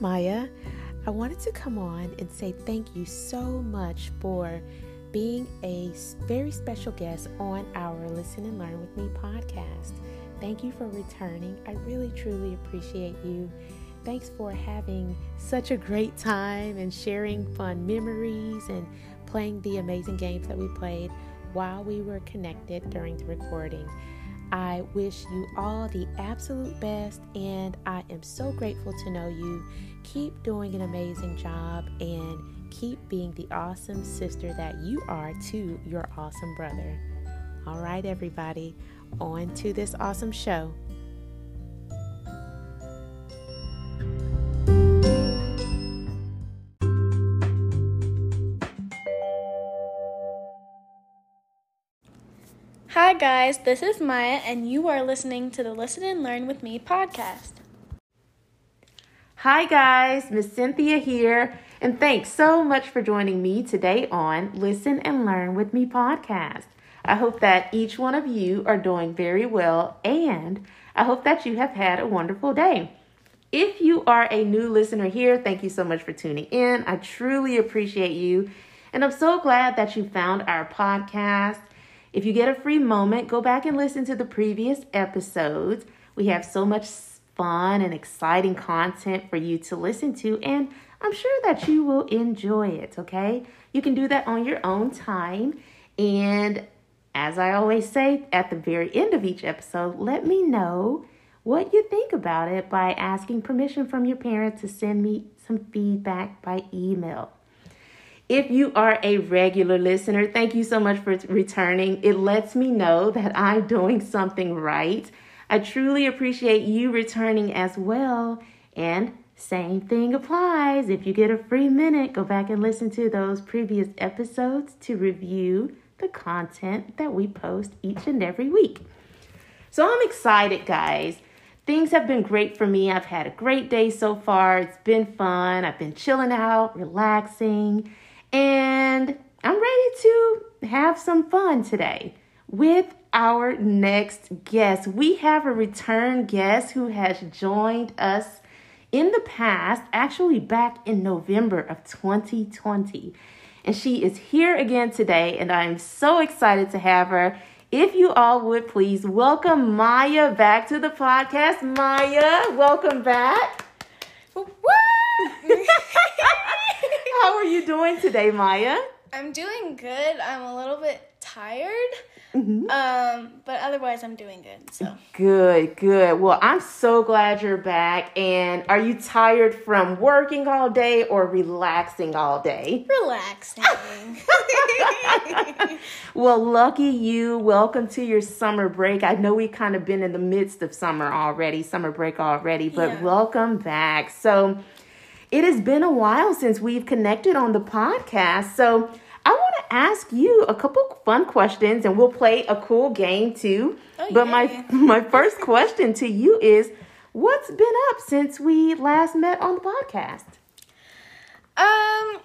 Maya. I wanted to come on and say thank you so much for being a very special guest on our Listen and Learn with Me podcast. Thank you for returning. I really, truly appreciate you. Thanks for having such a great time and sharing fun memories and playing the amazing games that we played while we were connected during the recording. I wish you all the absolute best, and I am so grateful to know you. Keep doing an amazing job and keep being the awesome sister that you are to your awesome brother. All right, everybody, on to this awesome show. Hi, guys, this is Maya, and you are listening to the Listen and Learn with Me podcast. Hi, guys, Miss Cynthia here, and thanks so much for joining me today on Listen and Learn with Me podcast. I hope that each one of you are doing very well, and I hope that you have had a wonderful day. If you are a new listener here, thank you so much for tuning in. I truly appreciate you, and I'm so glad that you found our podcast. If you get a free moment, go back and listen to the previous episodes. We have so much fun and exciting content for you to listen to, and I'm sure that you will enjoy it, okay? You can do that on your own time. And as I always say at the very end of each episode, let me know what you think about it by asking permission from your parents to send me some feedback by email. If you are a regular listener, thank you so much for returning. It lets me know that I'm doing something right. I truly appreciate you returning as well. And same thing applies. If you get a free minute, go back and listen to those previous episodes to review the content that we post each and every week. So I'm excited, guys. Things have been great for me. I've had a great day so far. It's been fun. I've been chilling out, relaxing. And I'm ready to have some fun today with our next guest. We have a return guest who has joined us in the past, actually back in November of 2020. And she is here again today, and I'm so excited to have her. If you all would please welcome Maya back to the podcast. Maya, welcome back. How are you doing today, Maya? I'm doing good. I'm a little bit tired, mm-hmm. um, but otherwise, I'm doing good. So good, good. Well, I'm so glad you're back. And are you tired from working all day or relaxing all day? Relaxing. well, lucky you. Welcome to your summer break. I know we've kind of been in the midst of summer already, summer break already, but yeah. welcome back. So it has been a while since we've connected on the podcast. So I want to ask you a couple fun questions and we'll play a cool game too. Oh, but my my first question to you is what's been up since we last met on the podcast? Um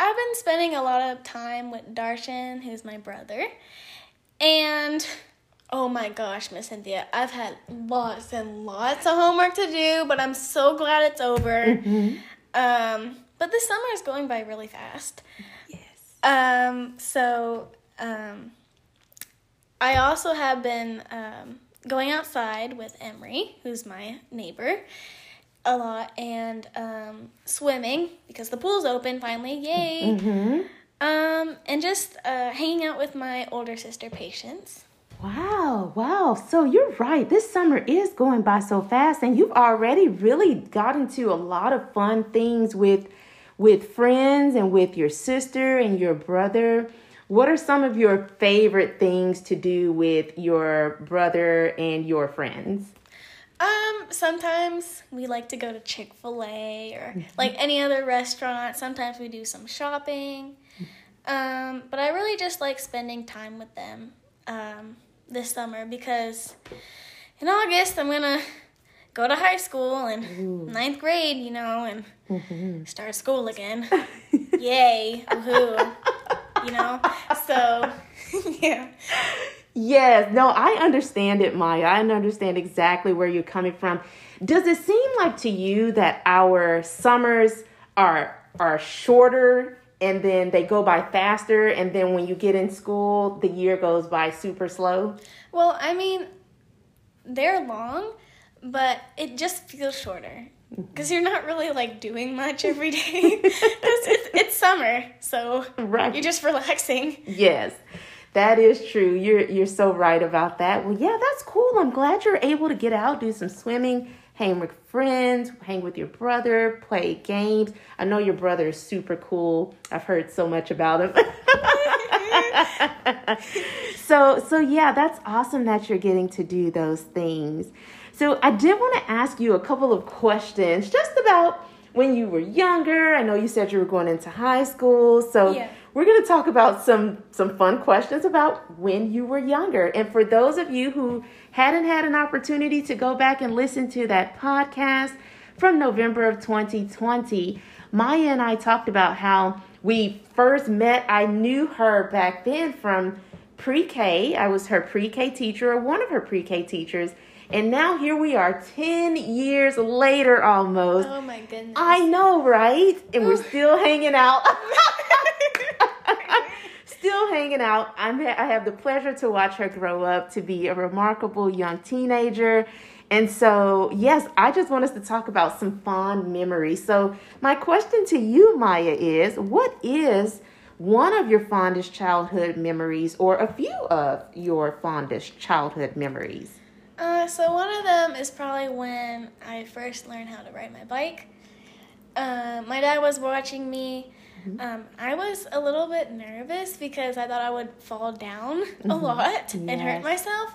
I've been spending a lot of time with Darshan, who's my brother. And oh my gosh, Miss Cynthia, I've had lots and lots of homework to do, but I'm so glad it's over. Mm-hmm. Um, but the summer is going by really fast. Yes. Um, so um, I also have been um, going outside with Emery, who's my neighbor, a lot, and um, swimming because the pool's open finally. Yay! Mm-hmm. Um, and just uh, hanging out with my older sister, Patience. Wow, wow. So you're right. This summer is going by so fast and you've already really got into a lot of fun things with with friends and with your sister and your brother. What are some of your favorite things to do with your brother and your friends? Um, sometimes we like to go to Chick-fil-A or mm-hmm. like any other restaurant. Sometimes we do some shopping. Um, but I really just like spending time with them. Um, this summer because in August I'm gonna go to high school and Ooh. ninth grade, you know, and mm-hmm. start school again. Yay! Woohoo! you know, so yeah. Yes, no, I understand it, Maya. I understand exactly where you're coming from. Does it seem like to you that our summers are are shorter and then they go by faster and then when you get in school, the year goes by super slow? Well, I mean, they're long, but it just feels shorter mm-hmm. because you're not really like doing much every day. it's, it's summer, so Right. you're just relaxing. Yes. That is true. You're you're so right about that. Well, yeah, that's cool. I'm glad you're able to get out, do some swimming, hang with friends, hang with your brother, play games. I know your brother is super cool. I've heard so much about him. so so yeah, that's awesome that you're getting to do those things. So I did want to ask you a couple of questions just about when you were younger. I know you said you were going into high school. So Yeah. we're going to talk about some some fun questions about when you were younger. And for those of you who hadn't had an opportunity to go back and listen to that podcast from November of 2020, Maya and I talked about how we first met. I knew her back then from pre-K. I was her pre-K teacher or one of her pre-K teachers. And now here we are 10 years later almost. Oh my goodness. I know, right? And we're still hanging out. still hanging out. I'm I have the pleasure to watch her grow up to be a remarkable young teenager. And so, yes, I just want us to talk about some fond memories. So, my question to you, Maya, is what is one of your fondest childhood memories or a few of your fondest childhood memories? Uh, so one of them is probably when I first learned how to ride my bike. Uh, my dad was watching me. Um, I was a little bit nervous because I thought I would fall down a lot and hurt myself.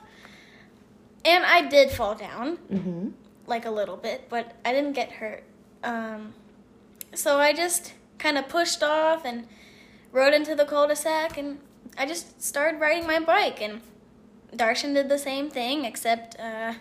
And I did fall down, Mm-hmm. like a little bit, but I didn't get hurt. Um, so I just kind of pushed off and rode into the cul-de-sac, and I just started riding my bike. And Darshan did the same thing, except uh,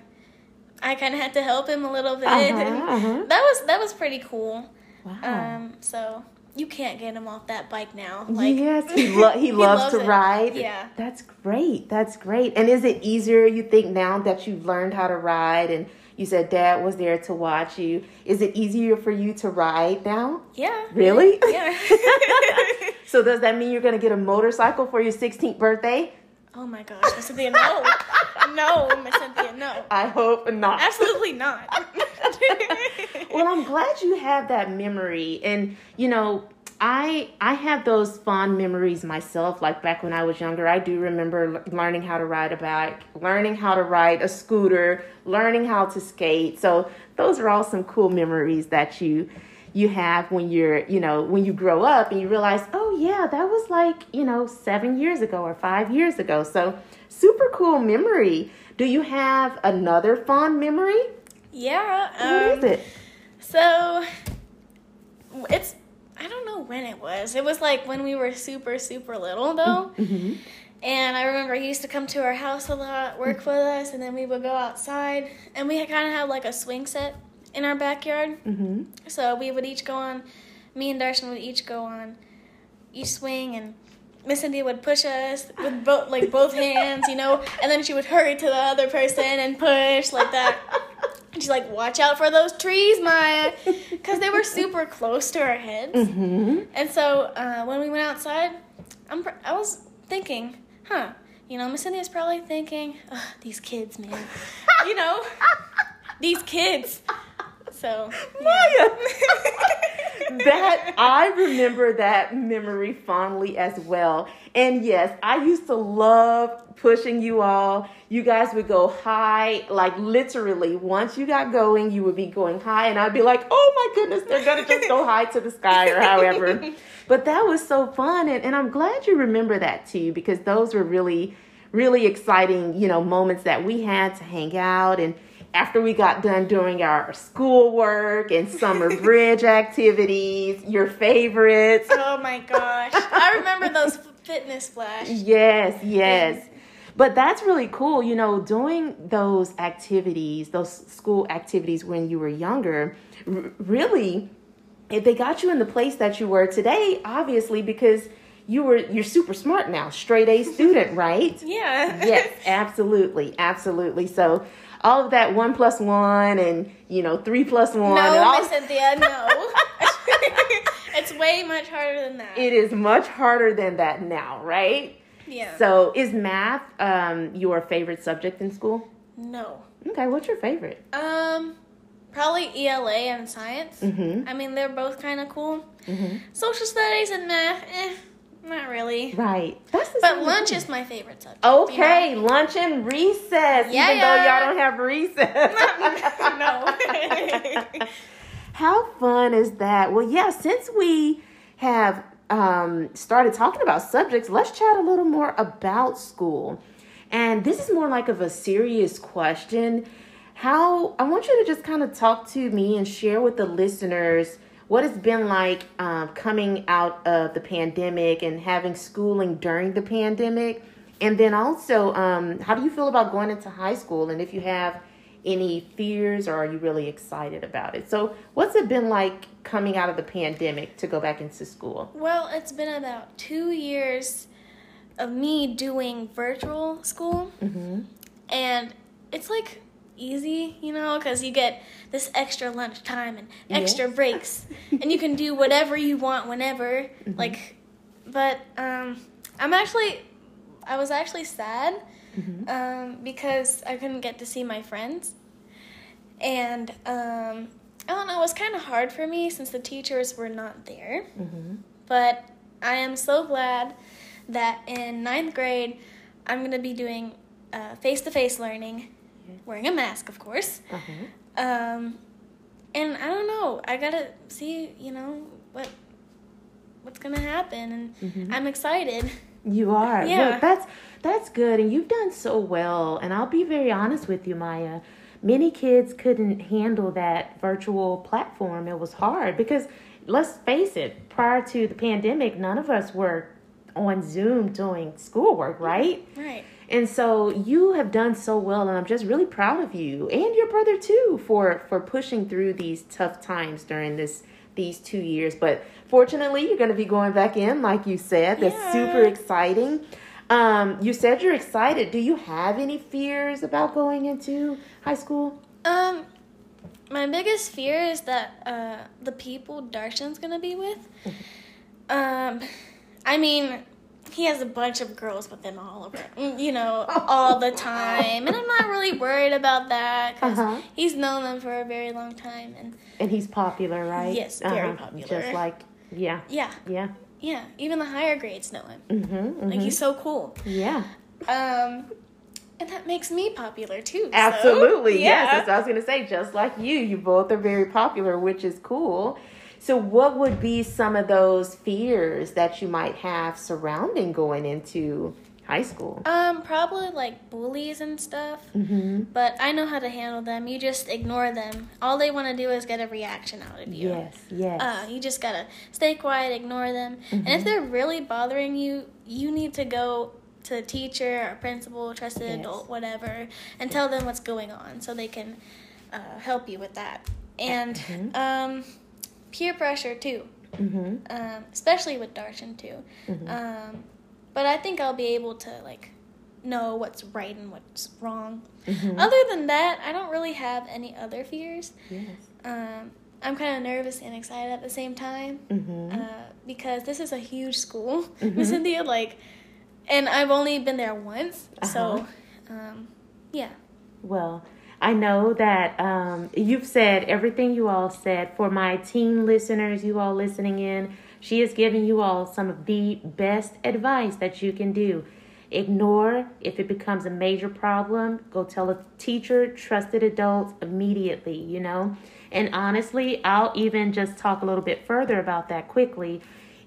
I kind of had to help him a little bit. Uh-huh, uh-huh. That was that was pretty cool. Wow. Um, so you can't get him off that bike now. Like yes, he, lo- he, loves, to it. ride. Yeah. That's great. That's great. And is it easier, you think, now that you've learned how to ride and you said dad was there to watch you? Is it easier for you to ride now? Yeah. Really? Yeah. So does that mean you're going to get a motorcycle for your 16th birthday? Oh my gosh, Miss Cynthia, no, no, Miss Cynthia, no, I hope not. absolutely not. well i'm glad you have that memory. And you know i i have those fond memories myself like back when i was younger. I do remember l- learning how to ride a bike learning how to ride a scooter learning how to skate. So those are all some cool memories that you you have when you're you know when you grow up and you realize oh yeah that was like you know seven years ago or five years ago so super cool memory do you have another fond memory yeah. what Um, is it So it's I don't know when it was. It was like when we were super super little though. Mm-hmm. And I remember he used to come to our house a lot, work with us, and then we would go outside. And we kind of had like a swing set in our backyard. Mm-hmm. So we would each go on, me and Darshan would each go on each swing, and Miss Cynthia would push us with both like both hands, you know, and then she would hurry to the other person and push like that. And she's like, "Watch out for those trees, Maya," because they were super close to our heads. Mm-hmm. And so uh, when we went outside, I'm pr- I was thinking, huh, you know, Miss Cynthia's probably thinking, Ugh, these kids, man, you know, these kids. So Maya. that I remember that memory fondly as well. And yes, I used to love pushing you all. You guys would go high, like literally. Once you got going, you would be going high, and I'd be like, "Oh my goodness, they're gonna just go high to the sky or however." But that was so fun, and, and I'm glad you remember that too, because those were really, really exciting, you know, moments that we had to hang out and after we got done doing our schoolwork and summer bridge activities, your favorites. Oh my gosh. I remember those fitness flash. Yes, yes. But that's really cool, you know, doing those activities, those school activities when you were younger, r- really, if they got you in the place that you were today, obviously, because you were you're super smart now, straight A student, right? Yeah. yes, absolutely, absolutely. So all of that one plus one and you know three plus one. no, all, Miss Cynthia, no. it's way much harder than that. it is much harder than that now, right? yeah. So is math um, your favorite subject in school? no. Okay, what's your favorite? Um, probably ELA and science. Mm-hmm. I mean, they're both kind of cool. Mm-hmm. Social studies and math, eh, not really. Right. That's the But lunch is my favorite subject. Okay, you lunch and recess. Yeah, even though y'all don't have recess. No. How fun is that? Well, yeah, since we have um, started talking about subjects, let's chat a little more about school. And this is more like of a serious question. How I want you to just kind of talk to me and share with the listeners what it's been like um, coming out of the pandemic and having schooling during the pandemic. And then also, um, how do you feel about going into high school? And if you have any fears or are you really excited about it? So, what's it been like coming out of the pandemic to go back into school? well, it's been about two years of me doing virtual school, Mm-hmm. and it's like easy, you know, because you get this extra lunch time and extra Yes. breaks, and you can do whatever you want whenever. Mm-hmm. Like, but um, I'm actually, I was actually sad Mm-hmm. um, because I couldn't get to see my friends, and um, I don't know, it was kind of hard for me since the teachers were not there. Mm-hmm. But I am so glad that in ninth grade, I'm going to be doing face to face learning, wearing a mask, of course. Uh-huh. Um, and I don't know, I got to see, you know, what what's going to happen. And Mhm. I'm excited. You are. Yeah. Look, that's that's good and you've done so well. And I'll be very honest with you, Maya. Many kids couldn't handle that virtual platform. It was hard because let's face it, prior to the pandemic, none of us were on Zoom doing schoolwork, right? Right. And so you have done so well and I'm just really proud of you and your brother too for for pushing through these tough times during this these 2 years. But fortunately, you're going to be going back in like you said. That's Yeah. super exciting. Um, you said you're excited. Do you have any fears about going into high school? Um, my biggest fear is that uh, the people Darshan's gonna be with. Um, I mean, he has a bunch of girls with him all over, you know, all the time, and I'm not really worried about that because Uh-huh. he's known them for a very long time, and And he's popular, right? Yes, very popular. Just like yeah, yeah, yeah. yeah, even the higher grades know him. Mhm. Like mhm. he's so cool. yeah. Um, and that makes me popular too. so, Absolutely. Yes, yeah. that's what I was going to say. Just like you, you both are very popular, which is cool. So, what would be some of those fears that you might have surrounding going into high school? Um, probably like bullies and stuff. Mm-hmm. But I know how to handle them. You just ignore them. All they want to do is get a reaction out of you. Yes, yes. Uh, you just gotta stay quiet, ignore them. And if they're really bothering you, you need to go to a teacher or principal, trusted Yes. adult, whatever, and tell them what's going on so they can uh, help you with that. And Mhm. um, peer pressure too, mm-hmm. um, especially with Darshan too. Mhm. Um, but I think I'll be able to like know what's right and what's wrong. Mhm. Other than that, I don't really have any other fears. Yes. Um, I'm kind of nervous and excited at the same time Mm-hmm. uh, because this is a huge school. Miss Cynthia. Like, and I've only been there once, Uh-huh. so um, yeah. Well, I know that um, you've said everything you all said. For my teen listeners, you all listening in, she is giving you all some of the best advice that you can do. Ignore if it becomes a major problem, go tell a teacher, trusted adults immediately, you know. And honestly, I'll even just talk a little bit further about that quickly.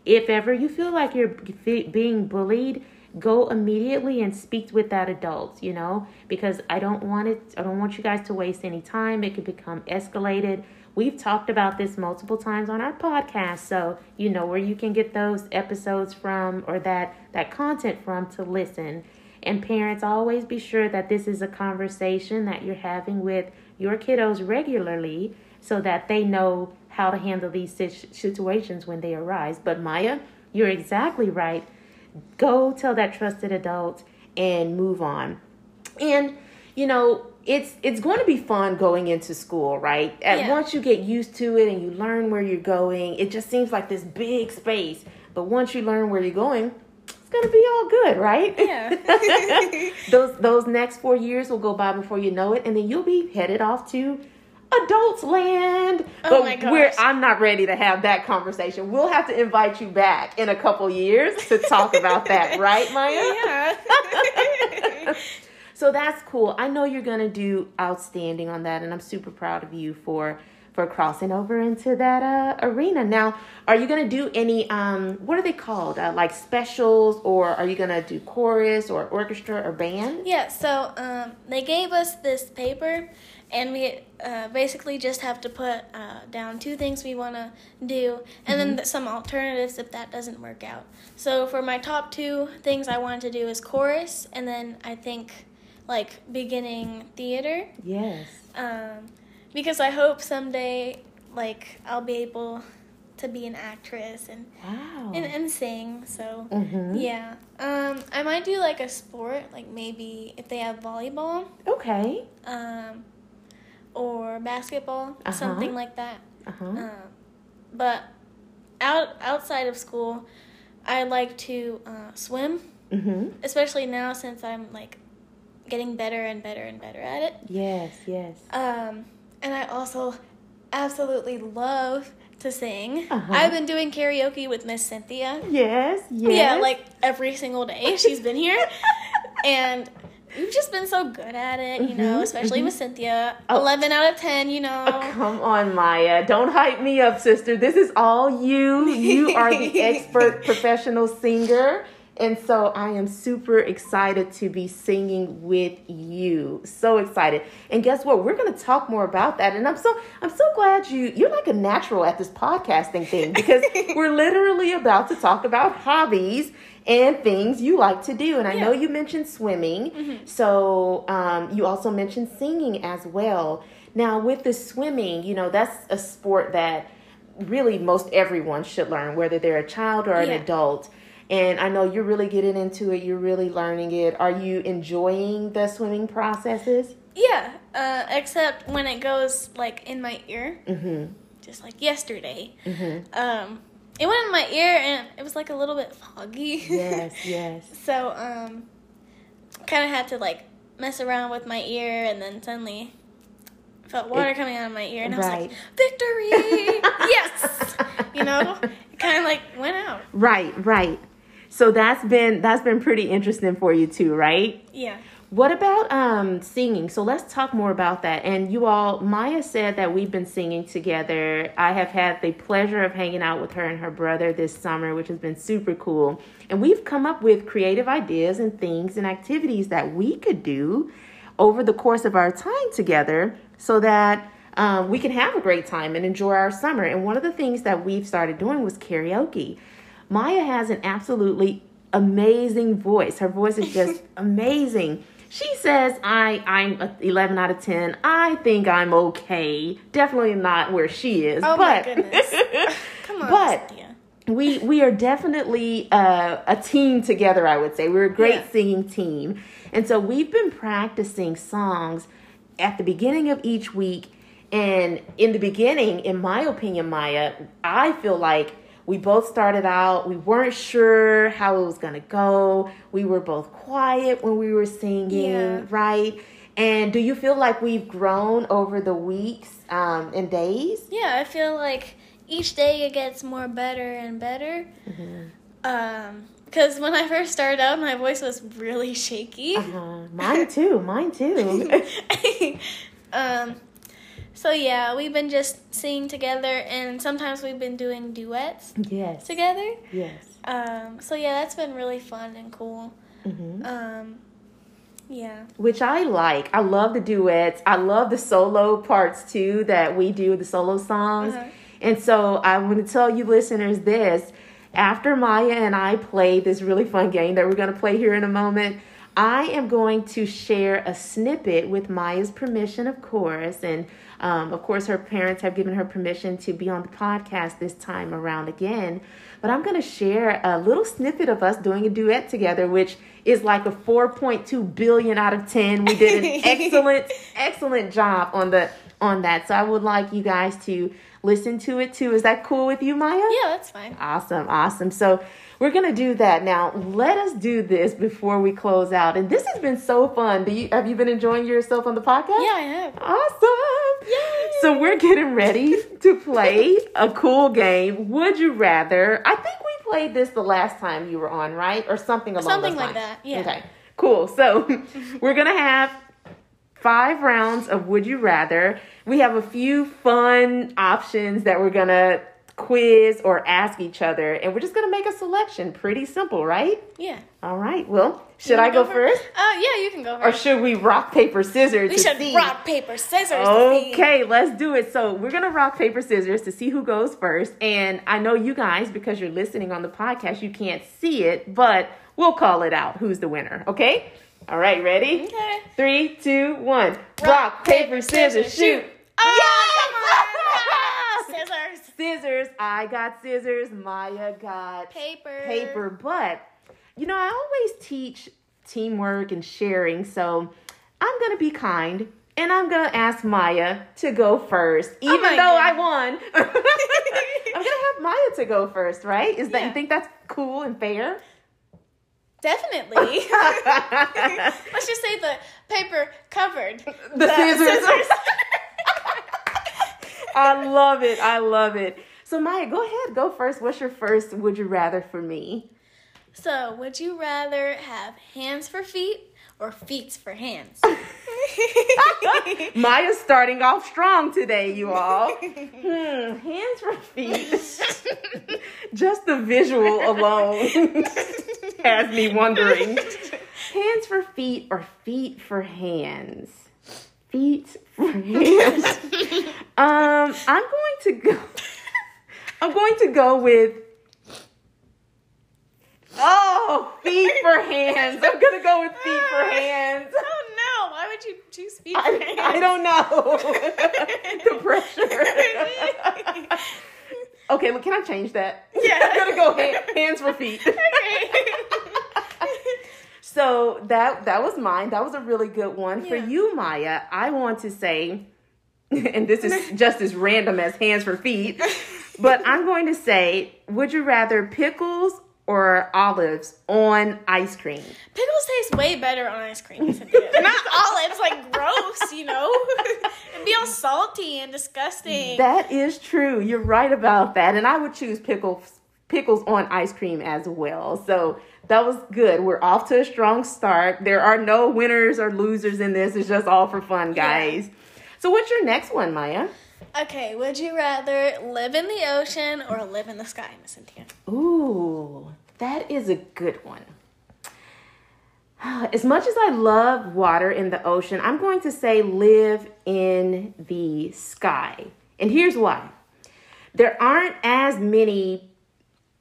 If ever you feel like you're being bullied, go immediately and speak with that adult, you know, because I don't want it I don't want you guys to waste any time. It could become escalated. We've talked about this multiple times on our podcast, so you know where you can get those episodes from or that that content from to listen. And parents always be sure that this is a conversation that you're having with your kiddos regularly so that they know how to handle these situations when they arise. But Maya, You're exactly right. Go tell that trusted adult and move on. And you know, it's it's going to be fun going into school, right? And Yeah. once you get used to it and you learn where you're going, it just seems like this big space. But once you learn where you're going, it's going to be all good, right? Yeah. those those next 4 years will go by before you know it and then you'll be headed off to adults land. Oh but my gosh. we're I'm not ready to have that conversation. We'll have to invite you back in a couple years to talk about that, right, Maya? yeah. So that's cool. I know you're gonna do outstanding on that, and I'm super proud of you for for crossing over into that uh, arena. Now, are you gonna do any um what are they called? Uh, like specials, or are you gonna do chorus or orchestra or band? Yeah, so um, they gave us this paper, and we uh, basically just have to put uh, down two things we want to do, and then some alternatives if that doesn't work out. So for my top two things I wanted to do is chorus, and then I think like beginning theater, Yes. um, because I hope someday like I'll be able to be an actress and Wow. and, and sing. So hmm yeah. Um, I might do like a sport, like maybe if they have volleyball, Okay. um, or basketball, Uh-huh. something like that. Uh huh. Um, but out outside of school, I like to uh, swim, Mhm. especially now since I'm like getting better and better and better at it. Yes. Yes. Um, and I also absolutely love to sing. Uh-huh. I've been doing karaoke with Miss Cynthia. Yes. Yes. Yeah, like every single day she's been here. and we've just been so good at it, you know, Mhm, especially mhm. with Cynthia. Oh. 11 out of 10, you know. Oh, come on, Maya. Don't hype me up, sister. This is all you. You are the expert professional singer. And so I am super excited to be singing with you. So excited. And guess what? We're going to talk more about that. And I'm so I'm so glad you you're like a natural at this podcasting thing because we're literally about to talk about hobbies and things you like to do. And I know you mentioned swimming. So um, you also mentioned singing as well. Now, with the swimming, you know, that's a sport that really most everyone should learn, whether they're a child or an Yeah. adult. And I know you're really getting into it, you're really learning it. Are you enjoying the swimming processes? Yeah, uh, except when it goes like in my ear, Mm just like yesterday. hmm. Mm hmm. Um, it went in my ear and it was like a little bit foggy. Yes, yes. so, um, kind of had to like mess around with my ear and then suddenly felt water It- coming out of my ear and I was like, victory! yes! You know, it kind of like went out. Right, right. So that's been that's been pretty interesting for you too, right? Yeah. What about um singing? So let's talk more about that. And you all, Maya said that we've been singing together. I have had the pleasure of hanging out with her and her brother this summer, which has been super cool. And we've come up with creative ideas and things and activities that we could do over the course of our time together so that um, we can have a great time and enjoy our summer. And one of the things that we've started doing was karaoke. Maya has an absolutely amazing voice. Her voice is just amazing. She says I I'm 11 out of 10. I think I'm okay. Definitely not where she is. Oh my but, goodness. Come on, But we we are definitely uh, a team together. I would say we're a great Yeah. singing team, and so we've been practicing songs at the beginning of each week. And in the beginning, in my opinion, Maya, I feel like we both started out. We weren't sure how it was gonna go. We were both quiet when we were singing, Yeah. right? And do you feel like we've grown over the weeks um, and days? Yeah, I feel like each day it gets more better and better. Um, because when I first started out, my voice was really shaky. Uh-huh. Mine too. Mine too. um, so yeah, we've been just singing together, and sometimes we've been doing duets yes. together. Yes. Um, so yeah, that's been really fun and cool. hmm Um, yeah. Which I like. I love the duets. I love the solo parts too that we do, the solo songs. Uh-huh. And so I want to tell you listeners this. After Maya and I play this really fun game that we're going to play here in a moment, I am going to share a snippet with Maya's permission, of course. And Um, of course, her parents have given her permission to be on the podcast this time around again. But I'm going to share a little snippet of us doing a duet together, which is like a 4.2 billion out of 10. We did an excellent, excellent job on the on that. So I would like you guys to listen to it too. Is that cool with you, Maya? Yeah, that's fine. Awesome, awesome. So we're gonna do that now. Let us do this before we close out. And this has been so fun. Do you have you been enjoying yourself on the podcast? Yeah, I have. Awesome. Yay. So we're getting ready to play a cool game. Would you rather? I think we played this the last time you were on, right? Or something along Something those like lines. that, yeah. Okay. Cool. So we're gonna have five rounds of Would You Rather. We have a few fun options that we're gonna quiz or ask each other, and we're just gonna make a selection. Pretty simple, right? Yeah. All right. Well, should I wanna go first? Uh, yeah, you can go first Or should we rock, paper, scissors we to should see? rock, paper, scissors. to see. Okay, let's do it. So we're gonna rock paper scissors to see who goes first. And I know you guys, because you're listening on the podcast, you can't see it, but we'll call it out. Who's the winner? Okay. All right, ready? Okay. Three, two, one. Rock, paper, scissors, shoot. Oh, Yes! Scissors. Scissors. I got scissors. Maya got Paper. paper. But you know, I always teach teamwork and sharing, so I'm gonna be kind and I'm gonna ask Maya to go first, oh even Oh though I won. I'm gonna have Maya to go first, right? Is that you think that's cool and fair? Definitely. Let's just say the paper covered The scissors. I love it. I love it. So Maya, go ahead. Go first. What's your first would you rather for me? so, would you rather have hands for feet or feet for hands? Maya's starting off strong today, you all. Hmm, hands for feet. Just the visual alone has me wondering. Hands for feet or feet for hands? Feet for hands. Um, I'm going to go. I'm going to go with. Oh, feet for hands. I'm gonna go with feet for hands. Oh no! Why would you choose feet for hands? I, I don't know. the pressure. okay, look, can I change that? Yeah. I'm gonna go hand, hands for feet. So that that was mine. That was a really good one for you, Maya. I want to say, and this is just as random as hands for feet, but I'm going to say, would you rather pickles or olives on ice cream? Pickles taste way better on ice cream. Not olives, like gross, you know? It'd be all salty and disgusting. That is true. You're right about that. And I would choose pickles pickles on ice cream as well. So that was good. We're off to a strong start. There are no winners or losers in this. It's just all for fun, guys. So what's your next one, Maya? okay, would you rather live in the ocean or live in the sky, Miss Cynthia? Ooh, that is a good one. As much as I love water in the ocean, I'm going to say live in the sky. And here's why. There aren't as many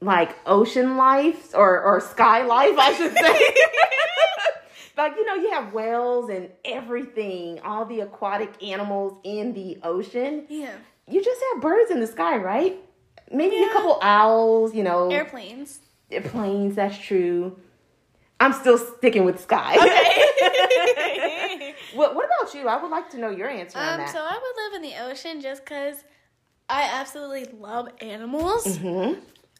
like ocean life or, or sky life, I should say. like, you know, you have whales and everything, all the aquatic animals in the ocean. Yeah. You just have birds in the sky, right? Maybe a couple owls, you know. Airplanes. Planes, that's true. I'm still sticking with sky. Okay. what, what about you? I would like to know your answer on um, that. so I would live in the ocean just because I absolutely love animals. hmm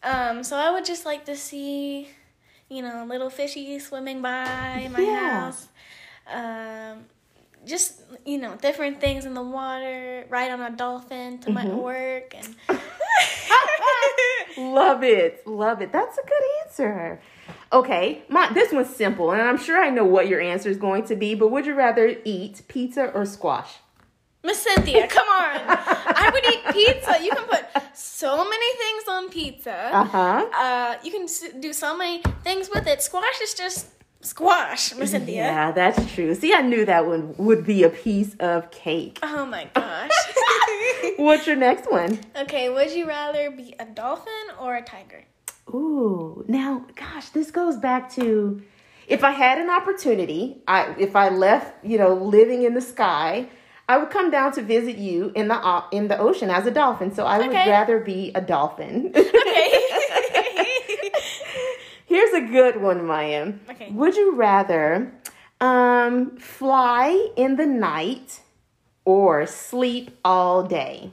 Um, so I would just like to see, you know, little fishy swimming by my Yeah. house. Um, just you know, different things in the water. Ride on a dolphin to my Mhm. work, and Love it. Love it. That's a good answer. Okay, my this one's simple, and I'm sure I know what your answer is going to be, but would you rather eat pizza or squash? Miss Cynthia, come on! I would eat pizza. You can put so many things on pizza. Uh-huh. Uh, you can do so many things with it. Squash is just squash, Miss Cynthia. Yeah, that's true. See, I knew that one would be a piece of cake. Oh my gosh. What's your next one? okay, would you rather be a dolphin or a tiger? Ooh, now, gosh, this goes back to if I had an opportunity, I if I left, you know, living in the sky, I would come down to visit you in the in the ocean as a dolphin. So I would Okay. rather be a dolphin. Okay. Here's a good one, Maya. Okay. Would you rather um, fly in the night or sleep all day?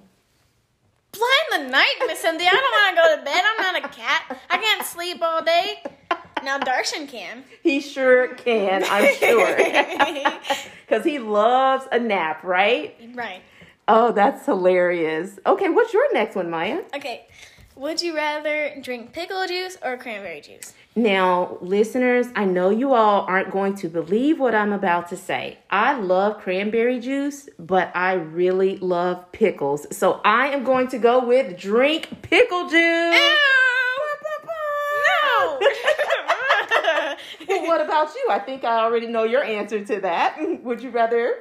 Fly in the night, Miss Cindy. I don't want to go to bed. I'm not a cat. I can't sleep all day. Now Darshan can. He sure can, I'm sure. Because he loves a nap, right? right. Oh, that's hilarious. Okay, what's your next one, Maya? Okay. Would you rather drink pickle juice or cranberry juice? Now, listeners, I know you all aren't going to believe what I'm about to say. I love cranberry juice, but I really love pickles. So I am going to go with drink pickle juice. No. What about you? I think I already know your answer to that. Would you rather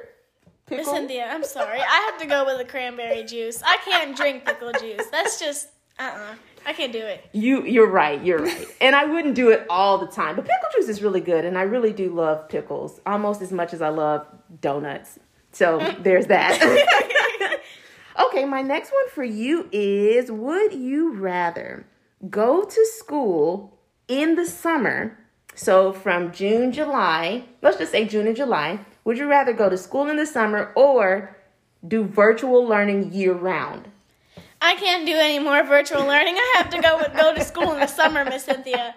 Miss pickle? Cynthia, I'm sorry. I have to go with the cranberry juice. I can't drink pickle juice. That's just uh uh I can't do it. You you're right, you're right. And I wouldn't do it all the time. But pickle juice is really good and I really do love pickles almost as much as I love donuts. So, there's that. okay, my next one for you is would you rather go to school in the summer? So, from June, July, let's just say June and July, would you rather go to school in the summer or do virtual learning year round? I can't do any more virtual learning. I have to go with, go to school in the summer, Miss Cynthia.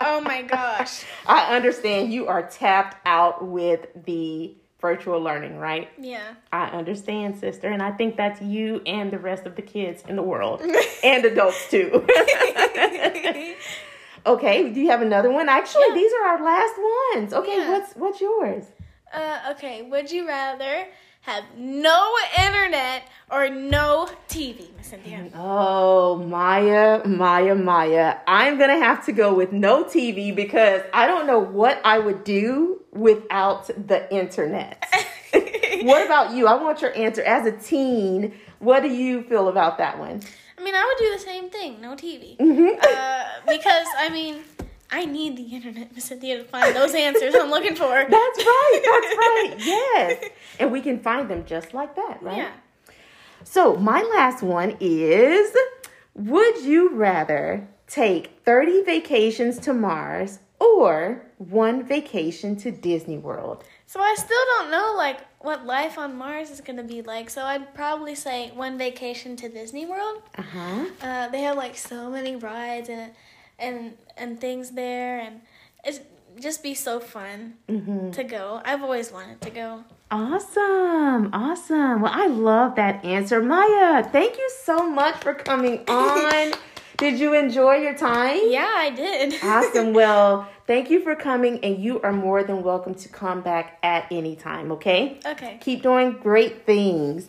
Oh my gosh. I understand you are tapped out with the virtual learning, right? Yeah. I understand, sister, and I think that's you and the rest of the kids in the world and adults too. okay, do you have another one? Actually, Yeah. these are our last ones. Okay, Yeah. what's what's yours? Uh, okay. Would you rather have no internet or no TV, Miss Cynthia? Oh, Maya, Maya, Maya. I'm going to have to go with no TV because I don't know what I would do without the internet. what about you? I want your answer. As a teen, what do you feel about that one? I mean, I would do the same thing. No TV. Mm-hmm. Uh, because I mean, I need the internet, Miss Cynthia, to find those answers I'm looking for. That's right. That's right. Yes. And we can find them just like that, right? Yeah. So, my last one is Would you rather take 30 vacations to Mars or one vacation to Disney World? So I still don't know like what life on Mars is gonna be like. So I'd probably say one vacation to Disney World. Uh huh. Uh, they have like so many rides and and and things there, and it's just be so fun Mm-hmm. to go. I've always wanted to go. Awesome. Awesome. Well, I love that answer. Maya, thank you so much for coming on. Did you enjoy your time? Yeah, I did. Awesome. Well, thank you for coming, and you are more than welcome to come back at any time, okay? okay. Keep doing great things.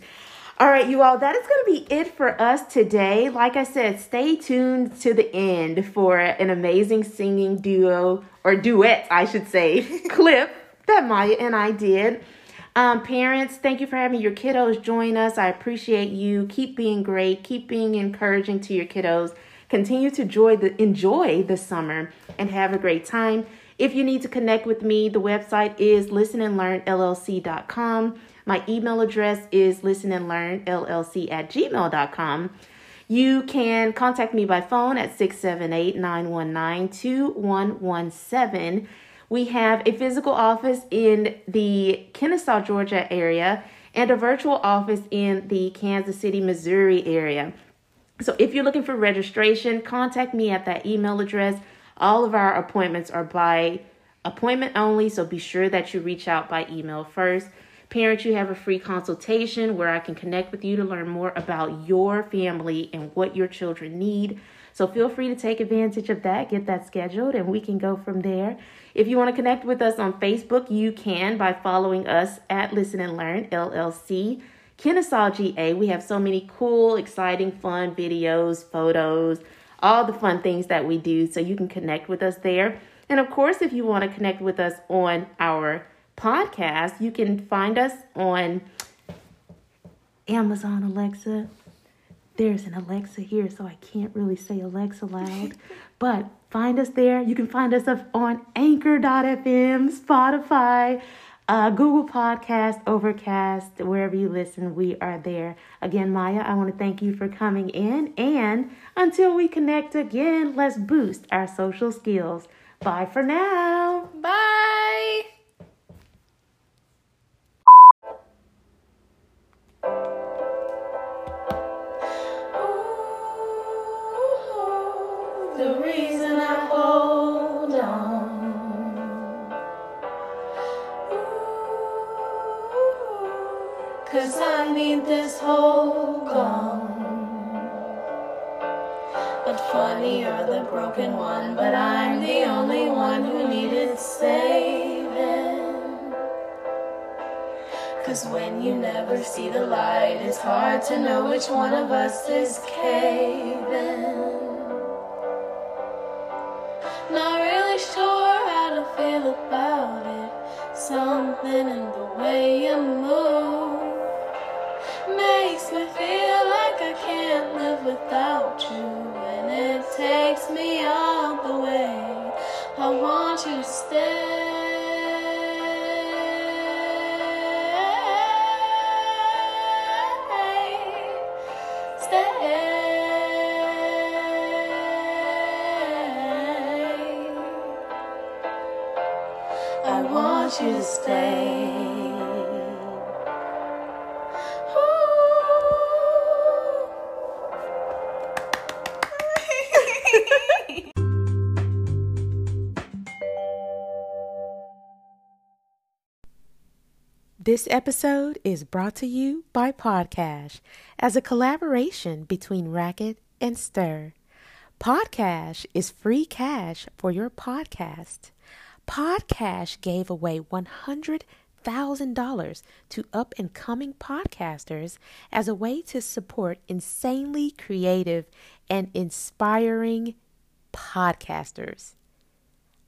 All right, you all, that is going to be it for us today. Like I said, stay tuned to the end for an amazing singing duo, or duet, I should say, clip that Maya and I did. Um, parents, thank you for having your kiddos join us. I appreciate you. Keep being great. Keep being encouraging to your kiddos. Continue to enjoy the enjoy the summer and have a great time. If you need to connect with me, the website is listenandlearnllc.com. My email address is listenandlearnllc at gmail.com. You can contact me by phone at 678 919 2117. We have a physical office in the Kennesaw, Georgia area and a virtual office in the Kansas City, Missouri area. So if you're looking for registration, contact me at that email address. All of our appointments are by appointment only, so be sure that you reach out by email first. Parents, you have a free consultation where I can connect with you to learn more about your family and what your children need. So feel free to take advantage of that, get that scheduled, and we can go from there. If you want to connect with us on Facebook, you can by following us at Listen and Learn LLC. Kennesaw GA, we have so many cool, exciting, fun videos, photos, all the fun things that we do. So you can connect with us there. And of course, if you want to connect with us on our podcast, you can find us on Amazon Alexa. There's an Alexa here, so I can't really say Alexa loud. but find us there. You can find us up on anchor.fm, Spotify, uh, Google Podcast, Overcast, wherever you listen, we are there. Again, Maya, I want to thank you for coming in. And until we connect again, let's boost our social skills. Bye for now. Bye. Need this whole gone. But funny, you're the broken one, but I'm the only one who needed saving. Cause when you never see the light, it's hard to know which one of us is caving. Not stay. This episode is brought to you by Podcash as a collaboration between Racket and Stir. Podcash is free cash for your podcast. Podcash gave away $100,000 to up and coming podcasters as a way to support insanely creative and inspiring podcasters.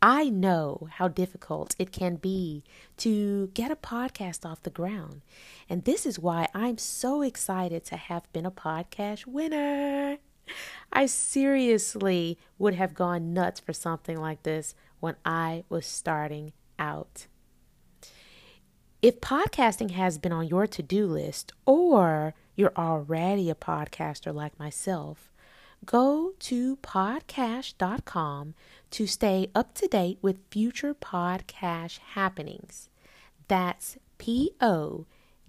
I know how difficult it can be to get a podcast off the ground. And this is why I'm so excited to have been a podcast winner. I seriously would have gone nuts for something like this when I was starting out. If podcasting has been on your to do list, or you're already a podcaster like myself, go to podcash.com to stay up to date with future podcast happenings. That's P O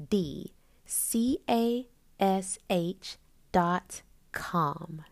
D C A S H dot com.